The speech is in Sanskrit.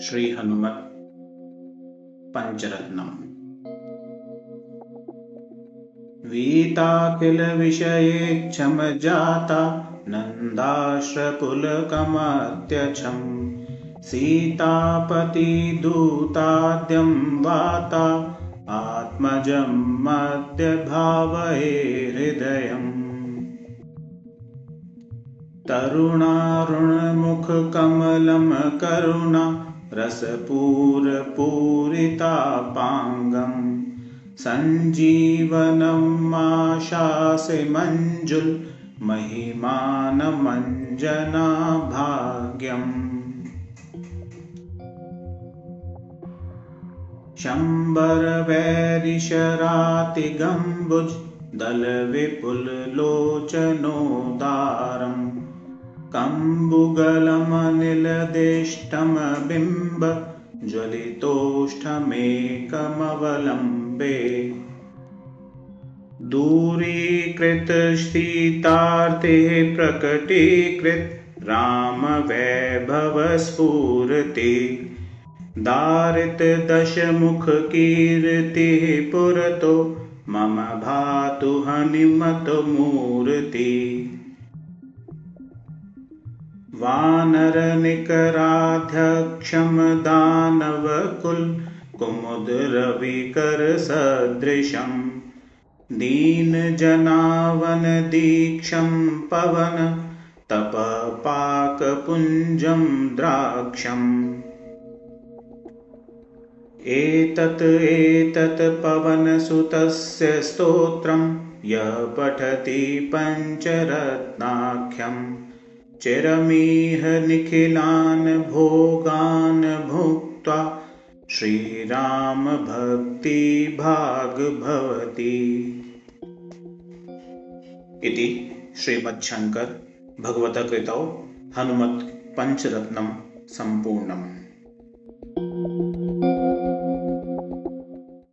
श्रीहनुमत् पञ्चरत्नम्। वीताखिलविषयेक्षमजाता नन्दाश्रपुलकमत्यछम् सीतापतिदूताद्यं वाता आत्मजं मद्यभावये हृदयम्। तरुणारुणमुखकमलं करुणा रसपूरपूरितापाङ्गम् सञ्जीवनम् आशासि मञ्जुल्महिमानमञ्जनाभाग्यम् शम्बरवैरिशरातिगम्बुज दलविपुललोचनोदारम् कम्बुगलमनिलदिष्टमबिम्ब ज्वलितोष्ठमेकमवलम्बे। दूरीकृतशीतार्थे प्रकटीकृत रामवैभवस्फूर्ति। दारितदशमुखकीर्तिः पुरतो मम भातु हनिमतमूर्ति वानरनिकराध्यक्षं दानवकुलकुमुदरविकरसदृशम् दीनजनावनदीक्षं पवन तपपाकपुञ्जं द्राक्षम् एतत् एतत् पवनसुतस्य स्तोत्रं यः पठति पञ्चरत्नाख्यम् चिरमीह निखिलान् भोगान् भुक्त्वा भवती। इति श्रीमच्छङ्कर भगवतकृतौ हनुमत् पञ्चरत्नं सम्पूर्णम्